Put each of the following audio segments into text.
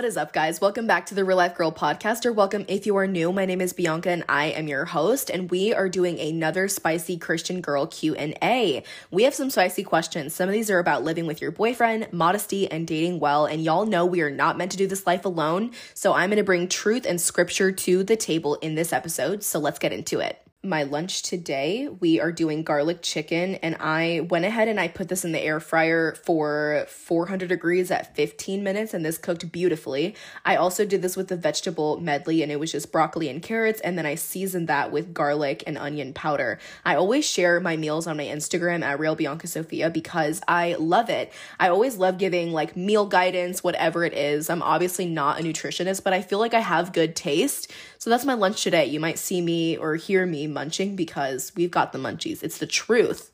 What is up, guys? Welcome back to the Real Life Girl podcast, or welcome if you are new. My name is Bianca, and I am your host. And we are doing another spicy Christian girl Q and A. We have some spicy questions. Some of these are about living with your boyfriend, modesty, and dating well. And y'all know we are not meant to do this life alone. So I'm going to bring truth and scripture to the table in this episode. So let's get into it my lunch today. We are doing garlic chicken, and I went ahead and I put this in the air fryer for 400 degrees at 15 minutes, and this cooked beautifully. I also did this with the vegetable medley, and it was just broccoli and carrots, and then I seasoned that with garlic and onion powder. I always share my meals on my Instagram at Real Bianca Sofia because I love it. I always love giving like meal guidance, whatever it is. I'm obviously not a nutritionist, but I feel like I have good taste. So that's my lunch today. You might see me or hear me munching because we've got the munchies. It's the truth.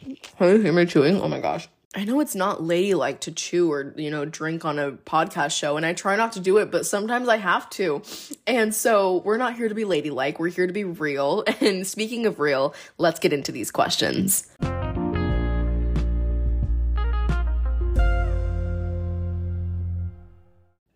Can you hear me chewing? Oh my gosh. I know it's not ladylike to chew or, you know, drink on a podcast show, and I try not to do it, but sometimes I have to. And so we're not here to be ladylike, we're here to be real. And speaking of real, let's get into these questions.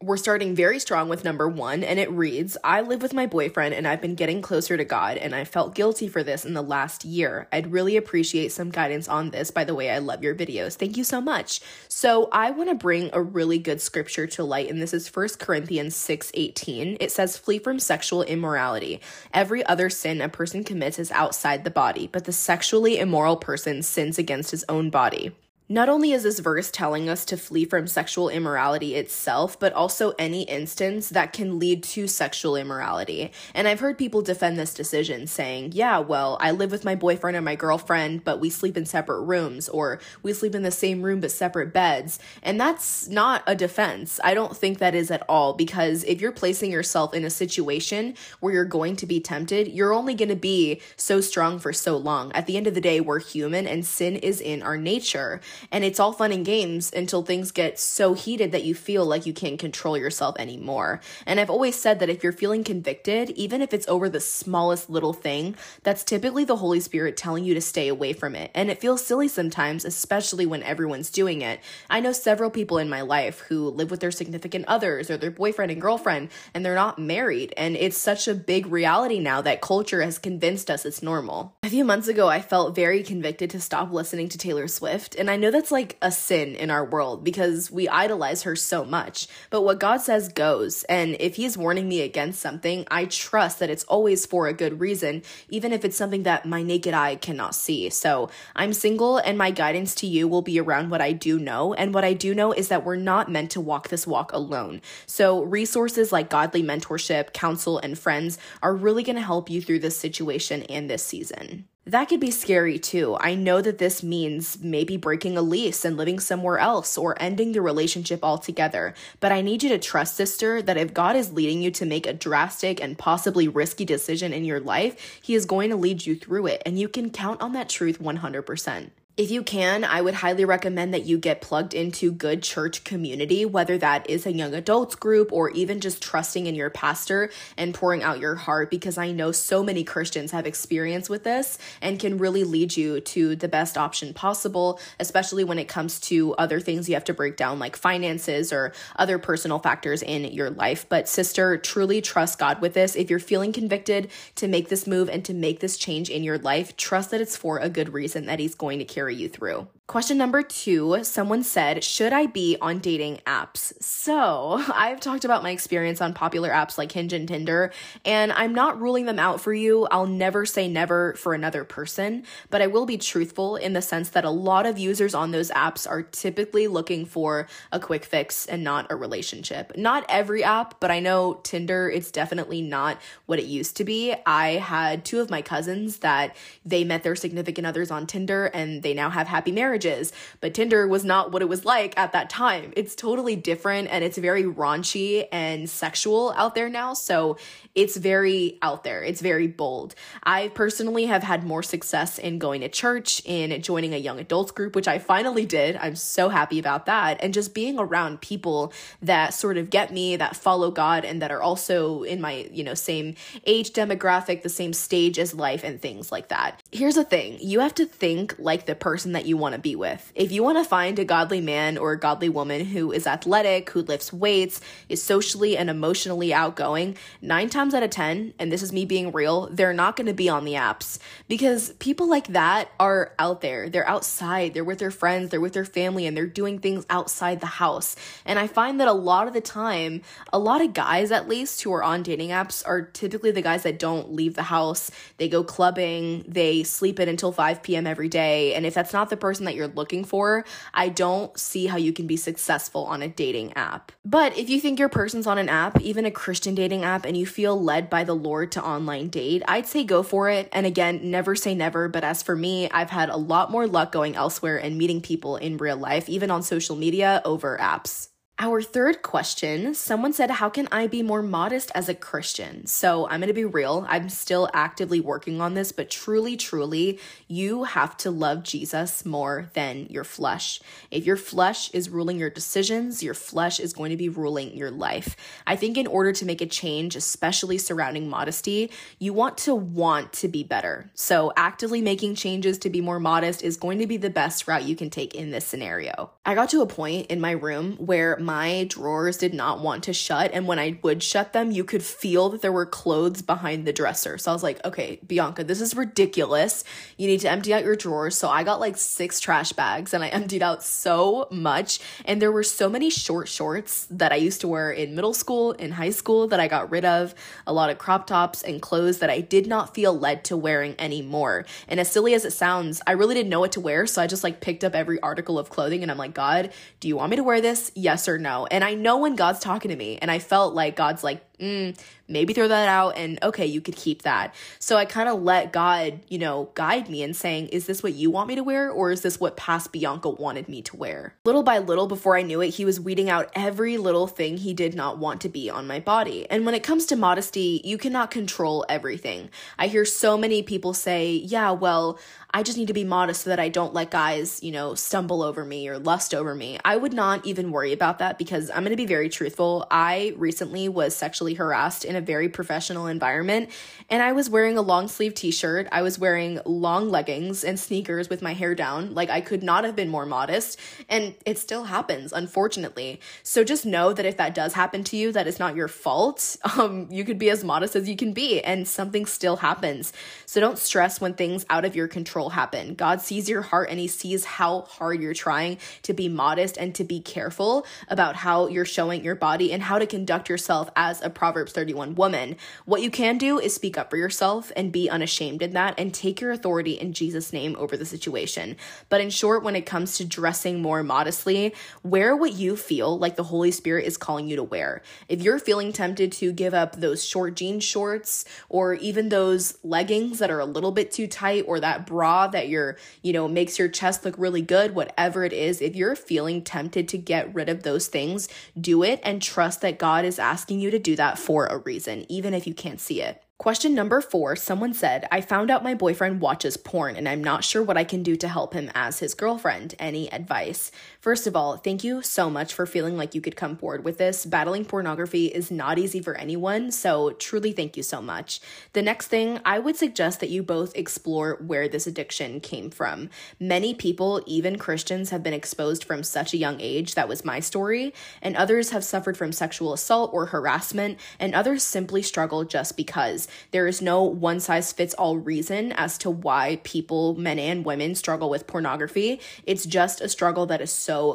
We're starting very strong with number one, and it reads I live with my boyfriend, and I've been getting closer to God, and I felt guilty for this in the last year. I'd really appreciate some guidance on this. By the way, I love your videos. Thank you so much. So, I want to bring a really good scripture to light, and this is 1 Corinthians 6 18. It says, Flee from sexual immorality. Every other sin a person commits is outside the body, but the sexually immoral person sins against his own body. Not only is this verse telling us to flee from sexual immorality itself, but also any instance that can lead to sexual immorality. And I've heard people defend this decision saying, yeah, well, I live with my boyfriend and my girlfriend, but we sleep in separate rooms, or we sleep in the same room but separate beds. And that's not a defense. I don't think that is at all, because if you're placing yourself in a situation where you're going to be tempted, you're only going to be so strong for so long. At the end of the day, we're human and sin is in our nature. And it's all fun and games until things get so heated that you feel like you can't control yourself anymore. And I've always said that if you're feeling convicted, even if it's over the smallest little thing, that's typically the Holy Spirit telling you to stay away from it. And it feels silly sometimes, especially when everyone's doing it. I know several people in my life who live with their significant others or their boyfriend and girlfriend, and they're not married. And it's such a big reality now that culture has convinced us it's normal. A few months ago, I felt very convicted to stop listening to Taylor Swift, and I know know that's like a sin in our world because we idolize her so much. But what God says goes. And if He's warning me against something, I trust that it's always for a good reason, even if it's something that my naked eye cannot see. So I'm single, and my guidance to you will be around what I do know. And what I do know is that we're not meant to walk this walk alone. So resources like godly mentorship, counsel, and friends are really going to help you through this situation and this season. That could be scary too. I know that this means maybe breaking a lease and living somewhere else or ending the relationship altogether. But I need you to trust, sister, that if God is leading you to make a drastic and possibly risky decision in your life, He is going to lead you through it. And you can count on that truth 100%. If you can, I would highly recommend that you get plugged into good church community, whether that is a young adults group or even just trusting in your pastor and pouring out your heart, because I know so many Christians have experience with this and can really lead you to the best option possible, especially when it comes to other things you have to break down, like finances or other personal factors in your life. But, sister, truly trust God with this. If you're feeling convicted to make this move and to make this change in your life, trust that it's for a good reason that He's going to carry carry you through. Question number two someone said, Should I be on dating apps? So, I've talked about my experience on popular apps like Hinge and Tinder, and I'm not ruling them out for you. I'll never say never for another person, but I will be truthful in the sense that a lot of users on those apps are typically looking for a quick fix and not a relationship. Not every app, but I know Tinder, it's definitely not what it used to be. I had two of my cousins that they met their significant others on Tinder and they now have happy marriages marriages, but Tinder was not what it was like at that time. It's totally different and it's very raunchy and sexual out there now. So it's very out there. It's very bold. I personally have had more success in going to church, in joining a young adults group, which I finally did. I'm so happy about that. And just being around people that sort of get me, that follow God, and that are also in my, you know, same age demographic, the same stage as life, and things like that. Here's the thing you have to think like the person that you want to be with. If you want to find a godly man or a godly woman who is athletic, who lifts weights, is socially and emotionally outgoing, nine times out of 10, and this is me being real, they're not going to be on the apps because people like that are out there. They're outside, they're with their friends, they're with their family, and they're doing things outside the house. And I find that a lot of the time, a lot of guys at least who are on dating apps are typically the guys that don't leave the house. They go clubbing, they sleep in until 5 p.m. every day. And if that's not the person that you're looking for, I don't see how you can be successful on a dating app. But if you think your person's on an app, even a Christian dating app, and you feel led by the Lord to online date, I'd say go for it. And again, never say never. But as for me, I've had a lot more luck going elsewhere and meeting people in real life, even on social media over apps. Our third question someone said, How can I be more modest as a Christian? So I'm going to be real. I'm still actively working on this, but truly, truly, you have to love Jesus more than your flesh. If your flesh is ruling your decisions, your flesh is going to be ruling your life. I think in order to make a change, especially surrounding modesty, you want to want to be better. So actively making changes to be more modest is going to be the best route you can take in this scenario. I got to a point in my room where my drawers did not want to shut. And when I would shut them, you could feel that there were clothes behind the dresser. So I was like, okay, Bianca, this is ridiculous. You need to empty out your drawers. So I got like six trash bags and I emptied out so much. And there were so many short shorts that I used to wear in middle school, in high school that I got rid of, a lot of crop tops and clothes that I did not feel led to wearing anymore. And as silly as it sounds, I really didn't know what to wear. So I just like picked up every article of clothing and I'm like, God, do you want me to wear this? Yes or no. And I know when God's talking to me, and I felt like God's like, mm, maybe throw that out and okay, you could keep that. So I kind of let God, you know, guide me in saying, is this what you want me to wear or is this what past Bianca wanted me to wear? Little by little, before I knew it, he was weeding out every little thing he did not want to be on my body. And when it comes to modesty, you cannot control everything. I hear so many people say, yeah, well, I just need to be modest so that I don't let guys, you know, stumble over me or lust over me. I would not even worry about that because I'm going to be very truthful. I recently was sexually harassed in a very professional environment and I was wearing a long sleeve t shirt. I was wearing long leggings and sneakers with my hair down. Like I could not have been more modest. And it still happens, unfortunately. So just know that if that does happen to you, that is not your fault. Um, you could be as modest as you can be and something still happens. So don't stress when things out of your control happen. God sees your heart and he sees how hard you're trying to be modest and to be careful about how you're showing your body and how to conduct yourself as a Proverbs 31 woman. What you can do is speak up for yourself and be unashamed in that and take your authority in Jesus' name over the situation. But in short, when it comes to dressing more modestly, wear what you feel like the Holy Spirit is calling you to wear. If you're feeling tempted to give up those short jean shorts or even those leggings that are a little bit too tight or that bra that you're, you know, makes your chest look really good, whatever it is, if you're feeling tempted to get rid of those things, do it and trust that God is asking you to do that for a reason, even if you can't see it. Question number four someone said, I found out my boyfriend watches porn and I'm not sure what I can do to help him as his girlfriend. Any advice? First of all, thank you so much for feeling like you could come forward with this. Battling pornography is not easy for anyone, so truly thank you so much. The next thing, I would suggest that you both explore where this addiction came from. Many people, even Christians, have been exposed from such a young age. That was my story. And others have suffered from sexual assault or harassment, and others simply struggle just because. There is no one size fits all reason as to why people, men and women, struggle with pornography. It's just a struggle that is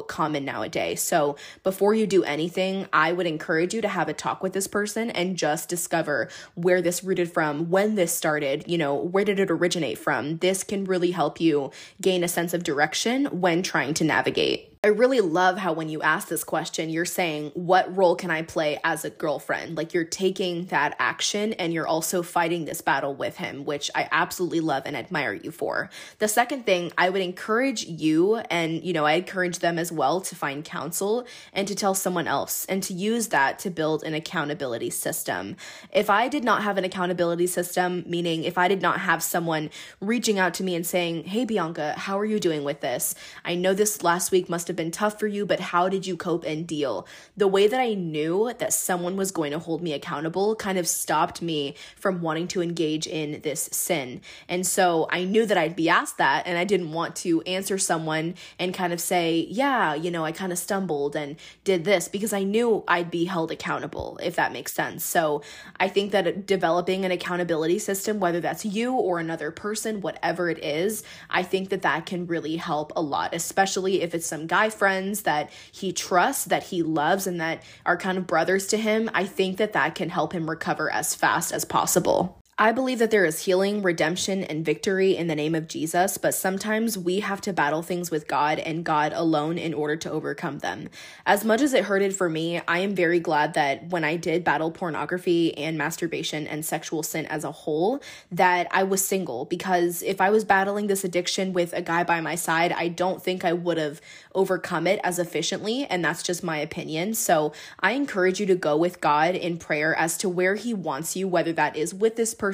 common nowadays. So before you do anything, I would encourage you to have a talk with this person and just discover where this rooted from, when this started, you know, where did it originate from. This can really help you gain a sense of direction when trying to navigate. I really love how when you ask this question, you're saying, What role can I play as a girlfriend? Like you're taking that action and you're also fighting this battle with him, which I absolutely love and admire you for. The second thing, I would encourage you, and you know, I encourage them as well to find counsel and to tell someone else and to use that to build an accountability system. If I did not have an accountability system, meaning if I did not have someone reaching out to me and saying, Hey, Bianca, how are you doing with this? I know this last week must have have been tough for you, but how did you cope and deal? The way that I knew that someone was going to hold me accountable kind of stopped me from wanting to engage in this sin. And so I knew that I'd be asked that, and I didn't want to answer someone and kind of say, yeah, you know, I kind of stumbled and did this because I knew I'd be held accountable, if that makes sense. So I think that developing an accountability system, whether that's you or another person, whatever it is, I think that that can really help a lot, especially if it's some guy friends that he trusts, that he loves, and that are kind of brothers to him. I think that that can help him recover as fast as possible. I believe that there is healing, redemption, and victory in the name of Jesus, but sometimes we have to battle things with God and God alone in order to overcome them. As much as it hurted for me, I am very glad that when I did battle pornography and masturbation and sexual sin as a whole, that I was single because if I was battling this addiction with a guy by my side, I don't think I would have overcome it as efficiently, and that's just my opinion. So I encourage you to go with God in prayer as to where He wants you, whether that is with this person,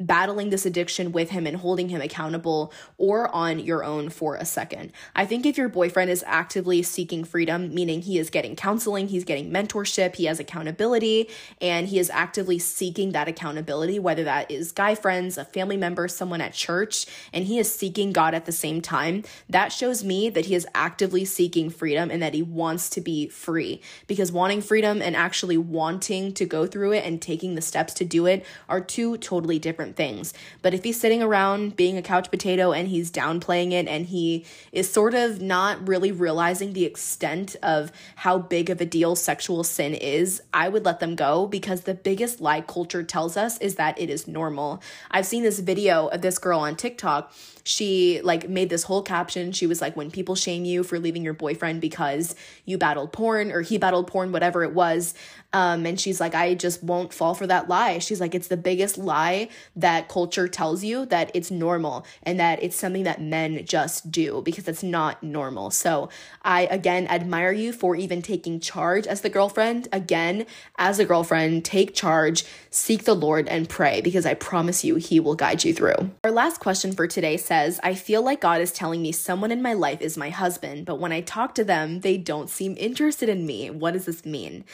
battling this addiction with him and holding him accountable, or on your own for a second. I think if your boyfriend is actively seeking freedom, meaning he is getting counseling, he's getting mentorship, he has accountability, and he is actively seeking that accountability, whether that is guy friends, a family member, someone at church, and he is seeking God at the same time, that shows me that he is actively seeking freedom and that he wants to be free. Because wanting freedom and actually wanting to go through it and taking the steps to do it are two totally different things. But if he's sitting around being a couch potato and he's downplaying it and he is sort of not really realizing the extent of how big of a deal sexual sin is, I would let them go because the biggest lie culture tells us is that it is normal. I've seen this video of this girl on TikTok she like made this whole caption. She was like, when people shame you for leaving your boyfriend because you battled porn or he battled porn, whatever it was. Um, and she's like, I just won't fall for that lie. She's like, it's the biggest lie that culture tells you that it's normal and that it's something that men just do because it's not normal. So I again admire you for even taking charge as the girlfriend. Again, as a girlfriend, take charge, seek the Lord, and pray because I promise you, He will guide you through. Our last question for today says, I feel like God is telling me someone in my life is my husband, but when I talk to them, they don't seem interested in me. What does this mean?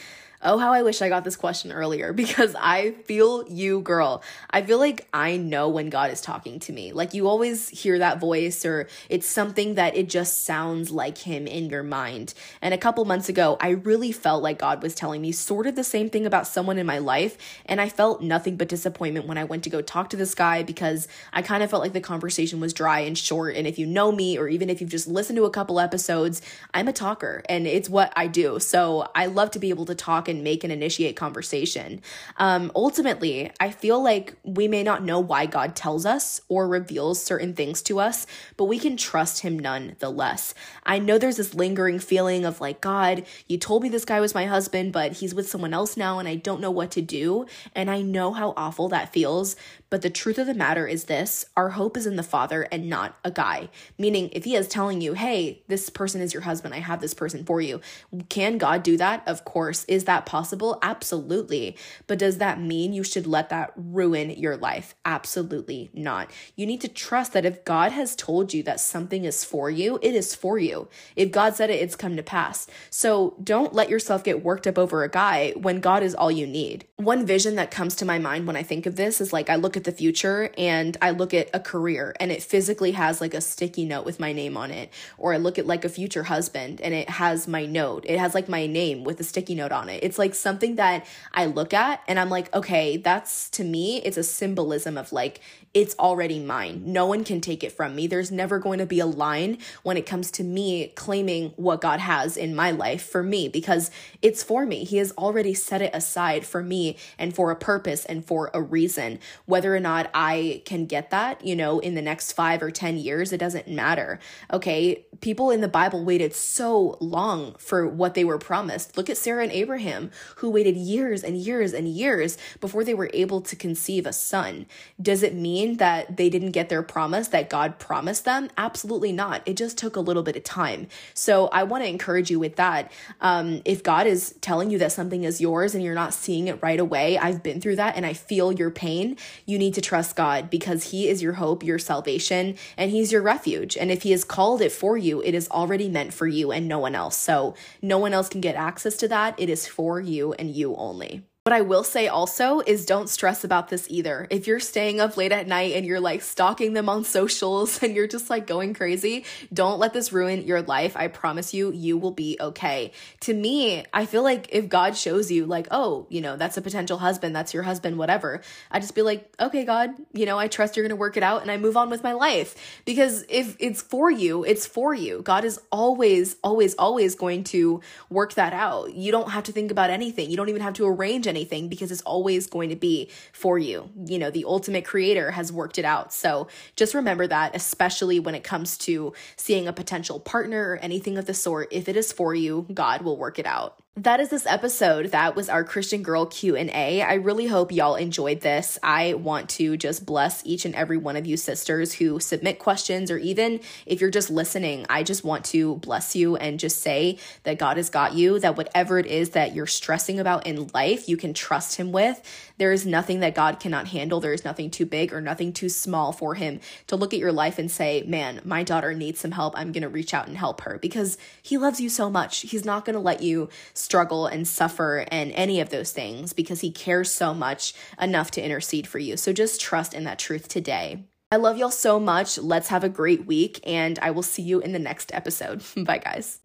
Oh, how I wish I got this question earlier because I feel you, girl. I feel like I know when God is talking to me. Like you always hear that voice, or it's something that it just sounds like Him in your mind. And a couple months ago, I really felt like God was telling me sort of the same thing about someone in my life. And I felt nothing but disappointment when I went to go talk to this guy because I kind of felt like the conversation was dry and short. And if you know me, or even if you've just listened to a couple episodes, I'm a talker and it's what I do. So I love to be able to talk make and initiate conversation. Um, ultimately, I feel like we may not know why God tells us or reveals certain things to us, but we can trust Him nonetheless. I know there's this lingering feeling of like, God, you told me this guy was my husband, but he's with someone else now and I don't know what to do. And I know how awful that feels, but the truth of the matter is this our hope is in the Father and not a guy. Meaning, if He is telling you, hey, this person is your husband, I have this person for you, can God do that? Of course. Is that possible? Absolutely. But does that mean you should let that ruin your life? Absolutely not. You need to trust that if God has told you that something is for you, it is for you. If God said it, it's come to pass. So don't let yourself get worked up over a guy when God is all you need. One vision that comes to my mind when I think of this is like I look at the future and I look at a career and it physically has like a sticky note with my name on it. Or I look at like a future husband and it has my note. It has like my name with a sticky note on it. It's like something that I look at and I'm like, okay, that's to me, it's a symbolism of like, it's already mine. No one can take it from me. There's never going to be a line when it comes to me claiming what God has in my life for me because it's for me. He has already set it aside for me and for a purpose and for a reason. Whether or not I can get that, you know, in the next five or 10 years, it doesn't matter. Okay. People in the Bible waited so long for what they were promised. Look at Sarah and Abraham, who waited years and years and years before they were able to conceive a son. Does it mean that they didn't get their promise that God promised them? Absolutely not. It just took a little bit of time. So I want to encourage you with that. Um, if God is telling you that something is yours and you're not seeing it right away, I've been through that and I feel your pain. You need to trust God because He is your hope, your salvation, and He's your refuge. And if He has called it for you. It is already meant for you and no one else. So no one else can get access to that. It is for you and you only. What I will say also is don't stress about this either. If you're staying up late at night and you're like stalking them on socials and you're just like going crazy, don't let this ruin your life. I promise you, you will be okay. To me, I feel like if God shows you, like, oh, you know, that's a potential husband, that's your husband, whatever, I just be like, okay, God, you know, I trust you're gonna work it out and I move on with my life. Because if it's for you, it's for you. God is always, always, always going to work that out. You don't have to think about anything, you don't even have to arrange anything because it's always going to be for you. You know, the ultimate creator has worked it out. So just remember that, especially when it comes to seeing a potential partner or anything of the sort. If it is for you, God will work it out that is this episode that was our christian girl q&a i really hope y'all enjoyed this. I want to just bless each and every one of you sisters who submit questions or even if you're just listening i just want to bless you and just say that god has got you that whatever it is that you're stressing about in life you can trust him with. There is nothing that god cannot handle. There is nothing too big or nothing too small for him to look at your life and say man my daughter needs some help. I'm going to reach out and help her because he loves you so much. He's not going to let you struggle and suffer and any of those things because he cares so much enough to intercede for you. So just trust in that truth today. I love y'all so much. Let's have a great week, and I will see you in the next episode. Bye, guys.